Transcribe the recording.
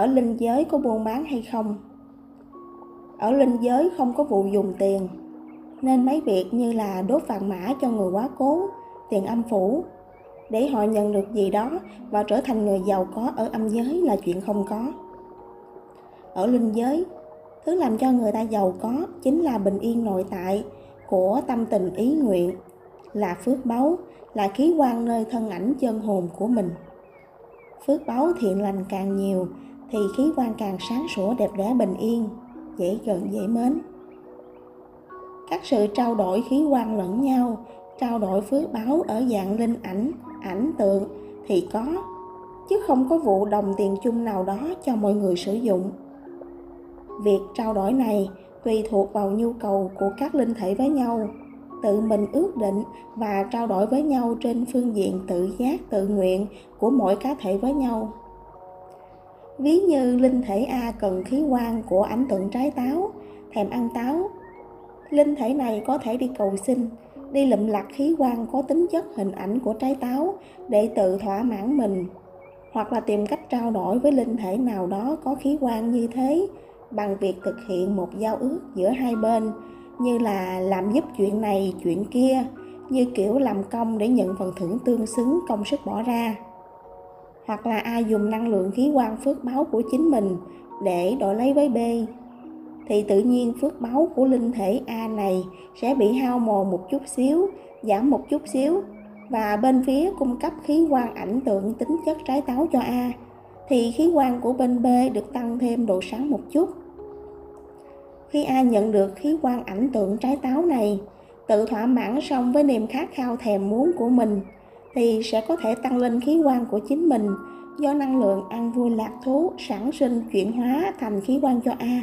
ở linh giới có buôn bán hay không? Ở linh giới không có vụ dùng tiền, nên mấy việc như là đốt vàng mã cho người quá cố, tiền âm phủ, để họ nhận được gì đó và trở thành người giàu có ở âm giới là chuyện không có. Ở linh giới, thứ làm cho người ta giàu có chính là bình yên nội tại của tâm tình ý nguyện, là phước báu, là khí quan nơi thân ảnh chân hồn của mình. Phước báu thiện lành càng nhiều thì khí quan càng sáng sủa, đẹp đẽ, bình yên, dễ gần, dễ mến. Các sự trao đổi khí quan lẫn nhau, trao đổi phước báo ở dạng linh ảnh ảnh tượng thì có, chứ không có vụ đồng tiền chung nào đó cho mọi người sử dụng. Việc trao đổi này tùy thuộc vào nhu cầu của các linh thể với nhau, tự mình ước định và trao đổi với nhau trên phương diện tự giác, tự nguyện của mỗi cá thể với nhau ví như linh thể a cần khí quan của ảnh tượng trái táo, thèm ăn táo. Linh thể này có thể đi cầu xin, đi lụm lặt khí quan có tính chất hình ảnh của trái táo để tự thỏa mãn mình, hoặc là tìm cách trao đổi với linh thể nào đó có khí quan như thế bằng việc thực hiện một giao ước giữa hai bên, như là làm giúp chuyện này, chuyện kia, như kiểu làm công để nhận phần thưởng tương xứng công sức bỏ ra hoặc là ai dùng năng lượng khí quan phước báo của chính mình để đổi lấy với B thì tự nhiên phước báo của linh thể A này sẽ bị hao mòn một chút xíu, giảm một chút xíu và bên phía cung cấp khí quan ảnh tượng tính chất trái táo cho A thì khí quan của bên B được tăng thêm độ sáng một chút. Khi A nhận được khí quan ảnh tượng trái táo này, tự thỏa mãn xong với niềm khát khao thèm muốn của mình thì sẽ có thể tăng lên khí quan của chính mình do năng lượng ăn vui lạc thú sản sinh chuyển hóa thành khí quan cho A.